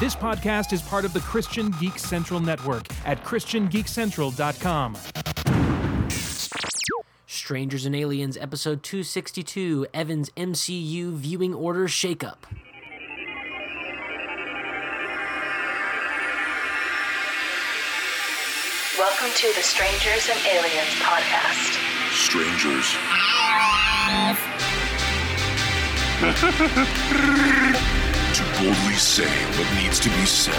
This podcast is part of the Christian Geek Central Network at ChristianGeekCentral.com. Strangers and Aliens, episode 262 Evan's MCU Viewing Order Shakeup. Welcome to the Strangers and Aliens podcast. Strangers. boldly say what needs to be said.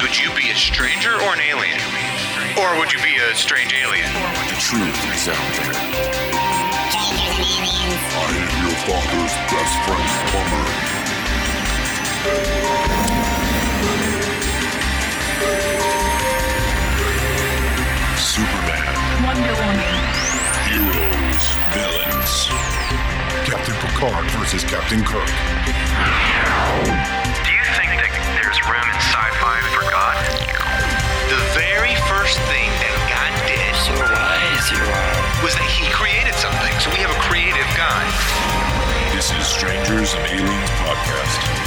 Would you be a stranger or an alien? Or would you be a strange alien? The truth is out there. I am your father's best friend, plumber. Picard versus Captain Kirk. Do you think that there's room in sci-fi for God? The very first thing that God did was that he created something. So we have a creative God. This is Strangers and Aliens Podcast.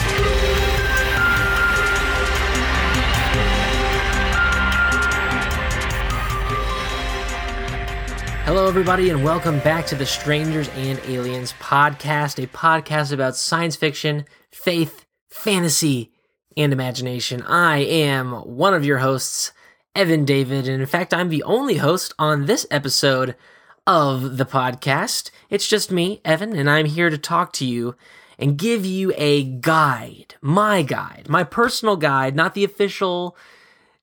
Hello, everybody, and welcome back to the Strangers and Aliens podcast, a podcast about science fiction, faith, fantasy, and imagination. I am one of your hosts, Evan David, and in fact, I'm the only host on this episode of the podcast. It's just me, Evan, and I'm here to talk to you and give you a guide, my guide, my personal guide, not the official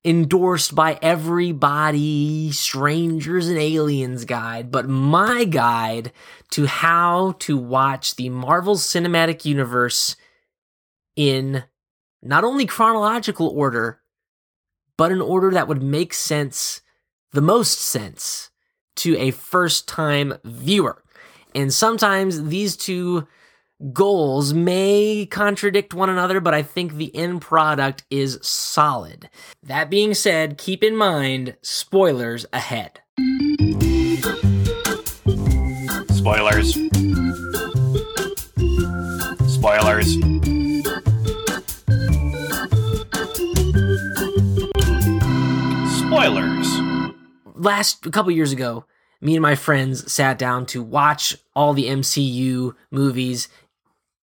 endorsed by everybody, strangers and aliens guide, but my guide to how to watch the Marvel Cinematic Universe in not only chronological order, but an order that would make sense, the most sense, to a first time viewer. And sometimes these two goals may contradict one another, but I think the end product is solid. That being said, keep in mind spoilers ahead. Spoilers. Spoilers. Spoilers. Last a couple years ago, me and my friends sat down to watch all the MCU movies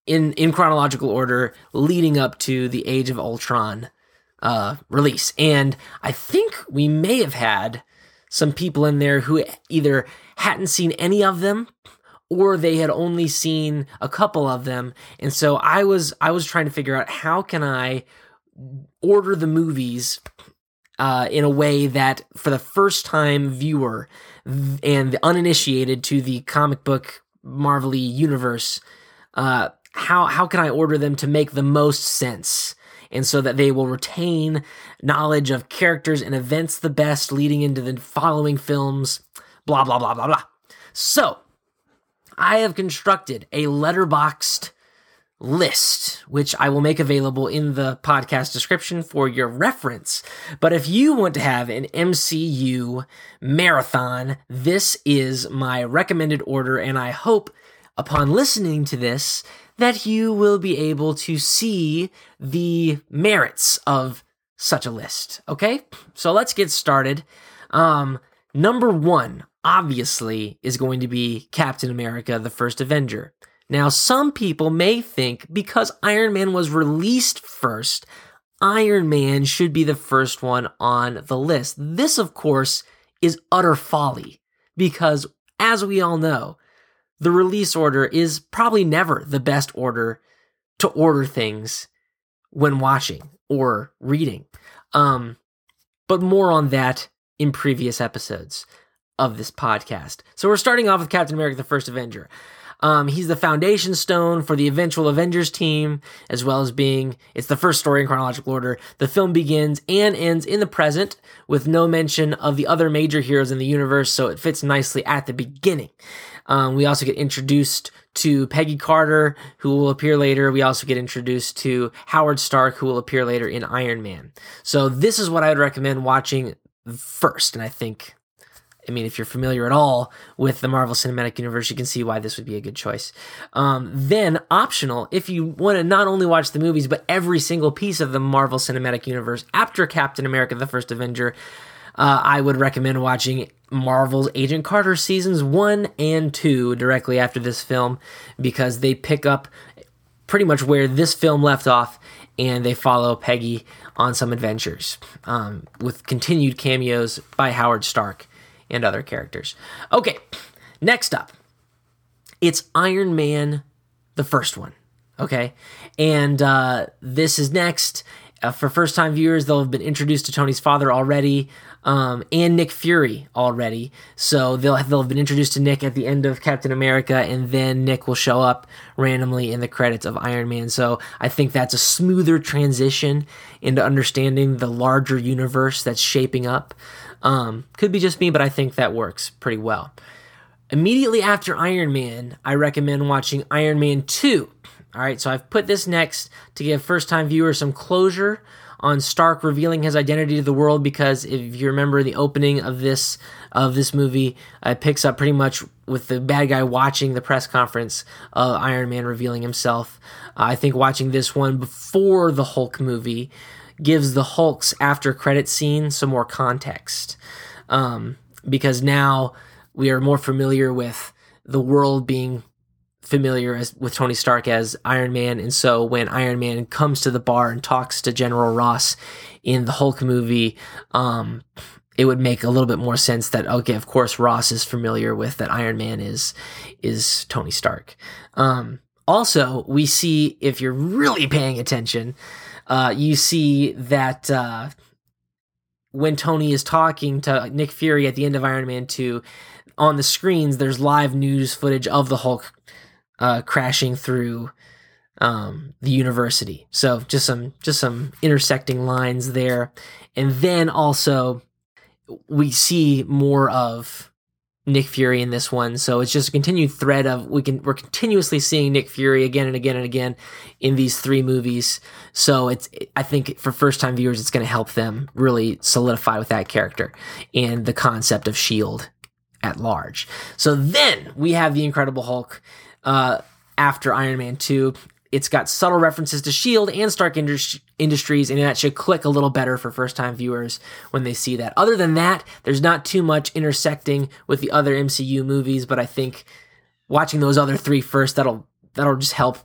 in in chronological order leading up to the Age of Ultron uh, release. And I think we may have had some people in there who either hadn't seen any of them or they had only seen a couple of them. And so I was I was trying to figure out how can I order the movies uh, in a way that for the first time viewer and the uninitiated to the comic book Marvel universe, uh, how how can I order them to make the most sense? And so that they will retain knowledge of characters and events the best leading into the following films, blah, blah, blah, blah, blah. So, I have constructed a Letterboxd list, which I will make available in the podcast description for your reference. But if you want to have an MCU marathon, this is my recommended order, and I hope upon listening to this that you will be able to see the merits of such a list. Okay, so let's get started. Um, number one, obviously, is going to be Captain America: The First Avenger. Now, some people may think because Iron Man was released first, Iron Man should be the first one on the list. This, of course, is utter folly because, as we all know, the release order is probably never the best order to order things when watching or reading. Um, but more on that in previous episodes of this podcast. So we're starting off with Captain America: The First Avenger. Um, he's the foundation stone for the eventual Avengers team, as well as being it's the first story in chronological order. The film begins and ends in the present with no mention of the other major heroes in the universe, so it fits nicely at the beginning. Um, we also get introduced to Peggy Carter, who will appear later. We also get introduced to Howard Stark, who will appear later in Iron Man. So this is what I would recommend watching first, and I think I mean, if you're familiar at all with the Marvel Cinematic Universe, you can see why this would be a good choice. Um, then, optional, if you want to not only watch the movies, but every single piece of the Marvel Cinematic Universe after Captain America the First Avenger, uh, I would recommend watching Marvel's Agent Carter seasons one and two directly after this film because they pick up pretty much where this film left off and they follow Peggy on some adventures um, with continued cameos by Howard Stark and other characters. Okay, next up, it's Iron Man, the first one. Okay, and uh, this is next. Uh, for first time viewers, they'll have been introduced to Tony's father already um, and Nick Fury already. So they'll have, they'll have been introduced to Nick at the end of Captain America, and then Nick will show up randomly in the credits of Iron Man. So I think that's a smoother transition into understanding the larger universe that's shaping up. Um, could be just me, but I think that works pretty well. Immediately after Iron Man, I recommend watching Iron Man 2. All right, so I've put this next to give first time viewers some closure on Stark revealing his identity to the world because if you remember the opening of this of this movie, it picks up pretty much with the bad guy watching the press conference of Iron Man revealing himself. Uh, I think watching this one before the Hulk movie gives the Hulk's after credit scene some more context um, because now we are more familiar with the world being familiar as with Tony Stark as Iron Man, and so when Iron Man comes to the bar and talks to General Ross in the Hulk movie, um, it would make a little bit more sense that okay, of course Ross is familiar with that Iron Man is is Tony Stark. Um, also, we see if you're really paying attention, uh, you see that. Uh, when Tony is talking to Nick Fury at the end of Iron Man 2, on the screens, there's live news footage of the Hulk uh, crashing through um, the university. So just some just some intersecting lines there, and then also we see more of Nick Fury in this one. So it's just a continued thread of we can we're continuously seeing Nick Fury again and again and again in these three movies. So it's I think for first time viewers it's going to help them really solidify with that character and the concept of Shield at large. So then we have the Incredible Hulk uh, after Iron Man 2. It's got subtle references to S.H.I.E.L.D. and Stark Industries, and that should click a little better for first time viewers when they see that. Other than that, there's not too much intersecting with the other MCU movies, but I think watching those other three first, that'll that'll just help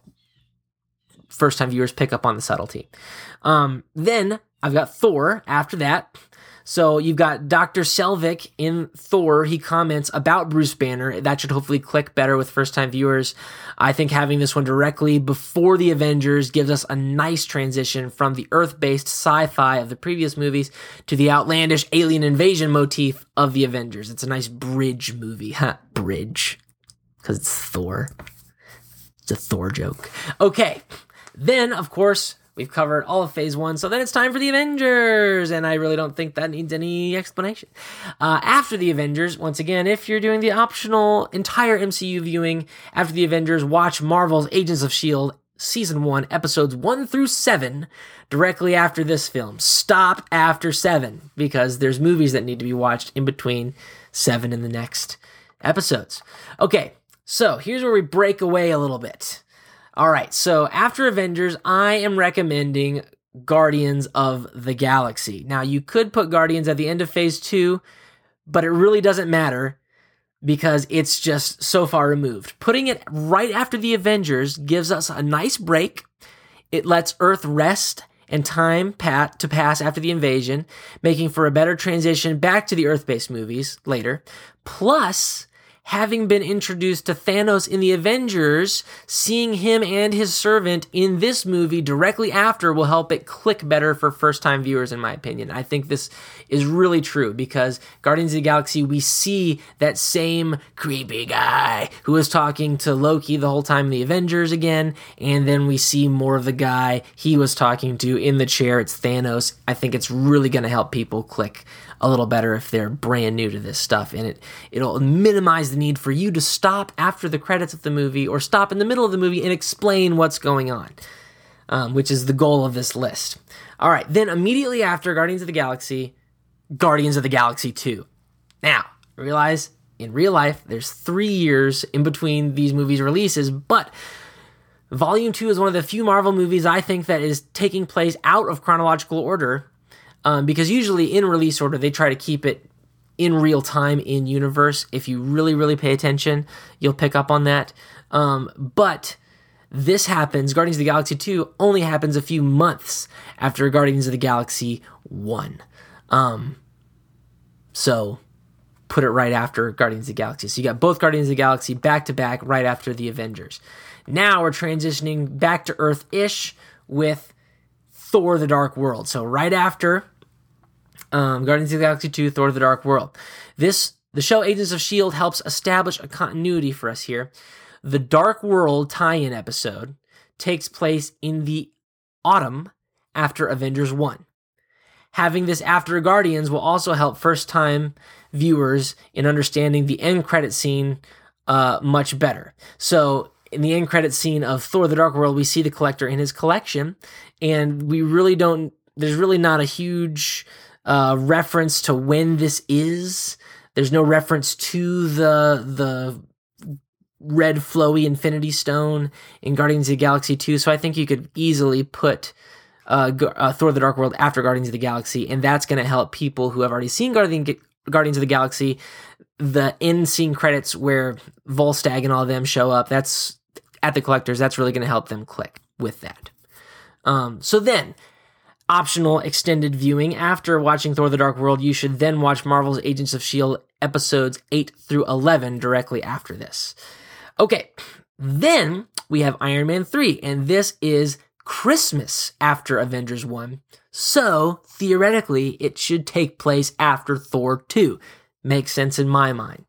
first time viewers pick up on the subtlety. Um, then I've got Thor after that. So you've got Dr. Selvig in Thor. He comments about Bruce Banner. That should hopefully click better with first time viewers. I think having this one directly before the Avengers gives us a nice transition from the Earth based sci fi of the previous movies to the outlandish alien invasion motif of the Avengers. It's a nice bridge movie. Huh, bridge. Because it's Thor. It's a Thor joke. Okay. Then, of course, We've covered all of phase one, so then it's time for the Avengers, and I really don't think that needs any explanation. Uh, after the Avengers, once again, if you're doing the optional entire MCU viewing after the Avengers, watch Marvel's Agents of S.H.I.E.L.D. Season 1, Episodes 1 through 7, directly after this film. Stop after 7, because there's movies that need to be watched in between 7 and the next episodes. Okay, so here's where we break away a little bit. All right, so after Avengers, I am recommending Guardians of the Galaxy. Now, you could put Guardians at the end of phase two, but it really doesn't matter because it's just so far removed. Putting it right after the Avengers gives us a nice break. It lets Earth rest and time pat to pass after the invasion, making for a better transition back to the Earth-based movies later. Plus, having been introduced to Thanos in the Avengers, seeing him and his servant in this movie directly after will help it click better for first time viewers, in my opinion. I think this is really true because Guardians of the Galaxy, we see that same creepy guy who was talking to Loki the whole time in the Avengers again, and then we see more of the guy he was talking to in the chair. It's Thanos. I think it's really going to help people click a little better if they're brand new to this stuff and it it'll minimize the need for you to stop after the credits of the movie or stop in the middle of the movie and explain what's going on um, which is the goal of this list. All right then immediately after guardians of the galaxy guardians of the galaxy 2 now Realize in real life, there's three years in between these movies' releases, but Volume 2 is one of the few Marvel movies I think that is taking place out of chronological order um, because usually in release order, they try to keep it in real time in universe. If you really, really pay attention, you'll pick up on that. Um, but this happens, Guardians of the Galaxy 2 only happens a few months after Guardians of the Galaxy 1. Um, so put it right after Guardians of the Galaxy. So you got both Guardians of the Galaxy back to back right after the Avengers. Now we're transitioning back to Earth ish with Thor the Dark World. So right after um, Guardians of the Galaxy 2, Thor the Dark World. This the show Agents of Shield helps establish a continuity for us here. The Dark World tie-in episode takes place in the autumn after Avengers 1. Having this after Guardians will also help first-time viewers in understanding the end credit scene uh, much better. So in the end credit scene of Thor the Dark World, we see the collector in his collection, and we really don't there's really not a huge uh, reference to when this is. There's no reference to the the red flowy Infinity Stone in Guardians of the Galaxy 2, so I think you could easily put uh, uh, Thor: The Dark World after Guardians of the Galaxy, and that's going to help people who have already seen Guardian, Guardians of the Galaxy. The end scene credits where Volstagg and all of them show up. That's at the collectors. That's really going to help them click with that. Um, so then optional extended viewing. After watching Thor the Dark World, you should then watch Marvel's Agents of S.H.I.E.L.D. episodes 8 through 11 directly after this. Okay, then we have Iron Man 3, and this is Christmas after Avengers 1. So, theoretically, it should take place after Thor 2. Makes sense in my mind.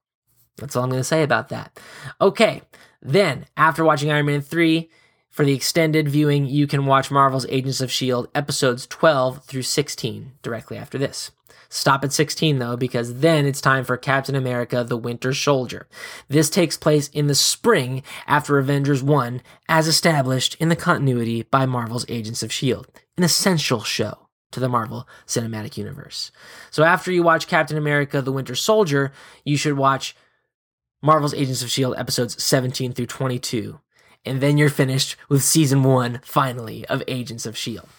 That's all I'm going to say about that. Okay, then after watching Iron Man 3, for the extended viewing, you can watch Marvel's Agents of S.H.I.E.L.D. episodes 12 through 16 directly after this. Stop at 16 though, because then it's time for Captain America the Winter Soldier. This takes place in the spring after Avengers 1, as established in the continuity by Marvel's Agents of S.H.I.E.L.D., an essential show to the Marvel Cinematic Universe. So after you watch Captain America the Winter Soldier, you should watch Marvel's Agents of S.H.I.E.L.D. episodes 17 through 22 and then you're finished with season one, finally, of Agents of S.H.I.E.L.D.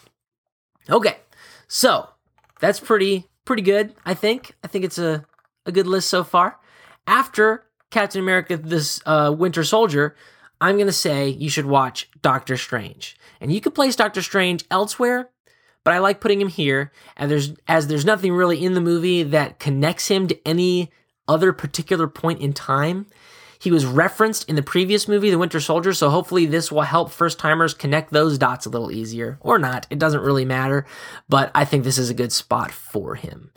Okay, so that's pretty pretty good, I think. I think it's a, a good list so far. After Captain America, this uh, Winter Soldier, I'm going to say you should watch Doctor Strange. And you could place Doctor Strange elsewhere, but I like putting him here. And there's as there's nothing really in the movie that connects him to any other particular point in time. He was referenced in the previous movie, The Winter Soldier, so hopefully this will help first timers connect those dots a little easier. Or not, it doesn't really matter, but I think this is a good spot for him.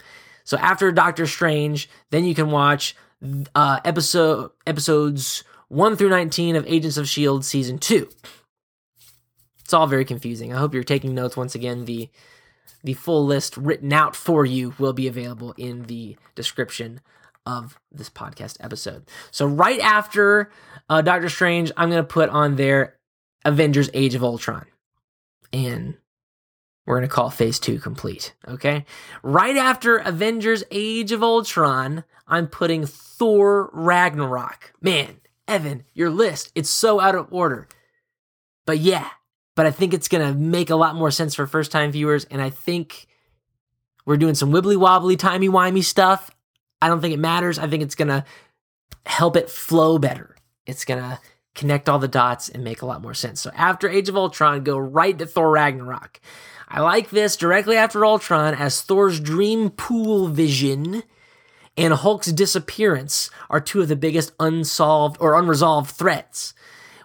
So after Doctor Strange, then you can watch uh, episode episodes 1 through 19 of Agents of S.H.I.E.L.D. Season 2. It's all very confusing. I hope you're taking notes once again. The the full list written out for you will be available in the description of this podcast episode. So right after uh, Doctor Strange, I'm going to put on there Avengers Age of Ultron. And we're going to call phase two complete. Okay. Right after Avengers Age of Ultron, I'm putting Thor Ragnarok. Man, Evan, your list, it's so out of order. But yeah, but I think it's going to make a lot more sense for first time viewers. And I think we're doing some wibbly wobbly, timey wimey stuff. I don't think it matters. I think it's going to help it flow better. It's going to connect all the dots and make a lot more sense. So after Age of Ultron, go right to Thor Ragnarok. I like this directly after Ultron as Thor's dream pool vision and Hulk's disappearance are two of the biggest unsolved or unresolved threats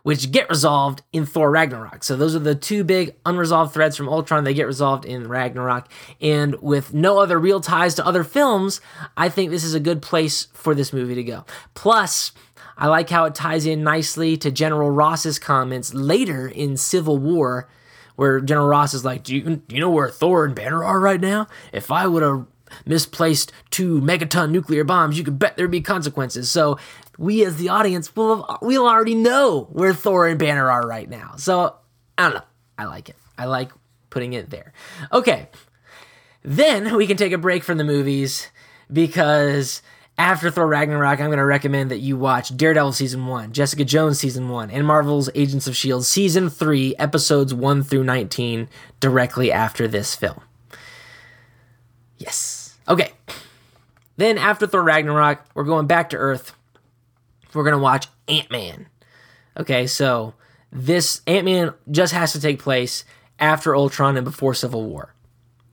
which get resolved in Thor Ragnarok. So those are the two big unresolved threads from Ultron. They get resolved in Ragnarok. And with no other real ties to other films, I think this is a good place for this movie to go. Plus, I like how it ties in nicely to General Ross's comments later in Civil War, where General Ross is like, Do you, do you know where Thor and Banner are right now? If I would have misplaced two megaton nuclear bombs, you could bet there'd be consequences. So we as the audience will we'll already know where Thor and Banner are right now. So I don't know. I like it. I like putting it there. Okay. Then we can take a break from the movies because after Thor Ragnarok, I'm going to recommend that you watch Daredevil season 1, Jessica Jones season 1, and Marvel's Agents of S.H.I.E.L.D. season 3, episodes 1 through 19, directly after this film. Yes. Okay. Then after Thor Ragnarok, we're going back to Earth. We're going to watch Ant Man. Okay, so this Ant Man just has to take place after Ultron and before Civil War.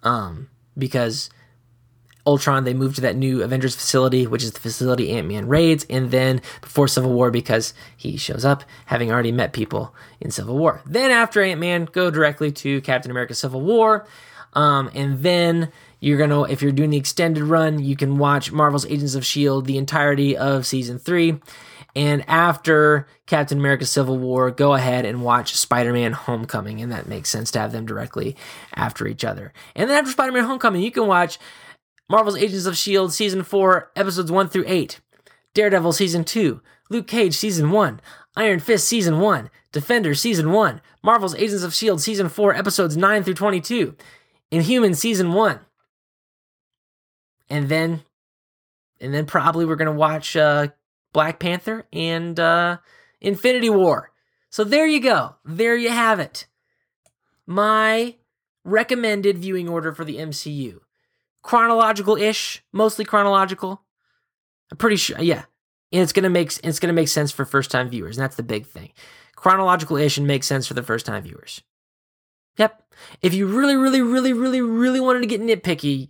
Um, because Ultron, they moved to that new Avengers facility, which is the facility Ant Man raids, and then before Civil War, because he shows up having already met people in Civil War. Then after Ant Man, go directly to Captain America Civil War. Um, and then you're gonna, if you're doing the extended run, you can watch Marvel's Agents of S.H.I.E.L.D., the entirety of season three. And after Captain America Civil War, go ahead and watch Spider Man Homecoming. And that makes sense to have them directly after each other. And then after Spider Man Homecoming, you can watch Marvel's Agents of S.H.I.E.L.D. Season 4, Episodes 1 through 8, Daredevil Season 2, Luke Cage Season 1, Iron Fist Season 1, Defender Season 1, Marvel's Agents of S.H.I.E.L.D. Season 4, Episodes 9 through 22, Inhuman Season 1. And then, and then probably we're to watch uh, Black Panther and uh, Infinity War. So there you go. There you have it. My recommended viewing order for the MCU chronological ish, mostly chronological. I'm pretty sure, yeah. And it's gonna make it's gonna make sense for first time viewers, and that's the big thing. Chronological ish and makes sense for the first time viewers. Yep. If you really, really, really, really, really wanted to get nitpicky,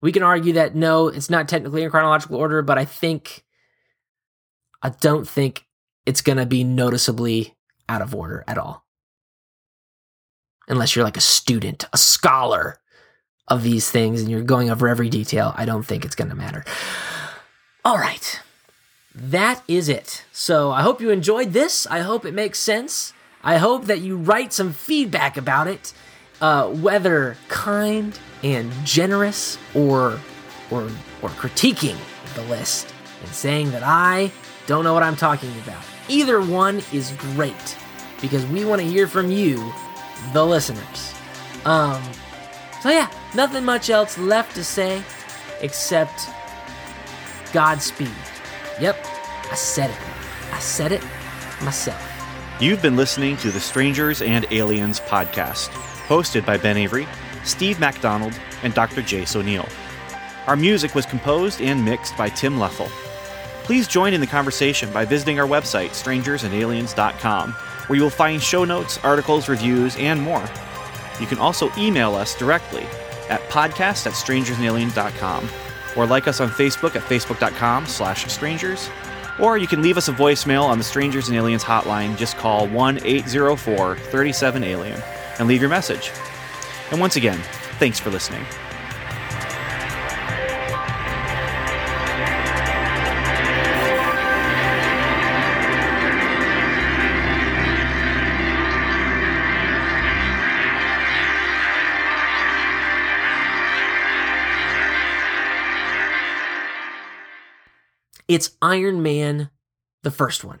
we can argue that no, it's not technically in chronological order, but I think I don't think it's gonna be noticeably out of order at all. Unless you're like a student, a scholar of these things and you're going over every detail, I don't think it's going to matter. All right. That is it. So I hope you enjoyed this. I hope it makes sense. I hope that you write some feedback about it, uh, whether kind and generous or or or critiquing the list and saying that I don't know what I'm talking about. Either one is great because we want to hear from you, the listeners. Um, so yeah, nothing much else left to say except Godspeed. Yep, I said it. I said it myself. You've been listening to the Strangers and Aliens podcast, hosted by Ben Avery, Steve MacDonald, and Dr. Jace O'Neill. Our music was composed and mixed by Tim Leffel. Please join in the conversation by visiting our website, strangersandaliens.com, where you will find show notes, articles, reviews, and more. You can also email us directly at podcast at strangersandaliens.com or like us on Facebook at facebook.com slash strangers. Or you can leave us a voicemail on the Strangers and Aliens hotline. Just call 1 804 37 Alien and leave your message. And once again, thanks for listening. It's Iron Man, the first one.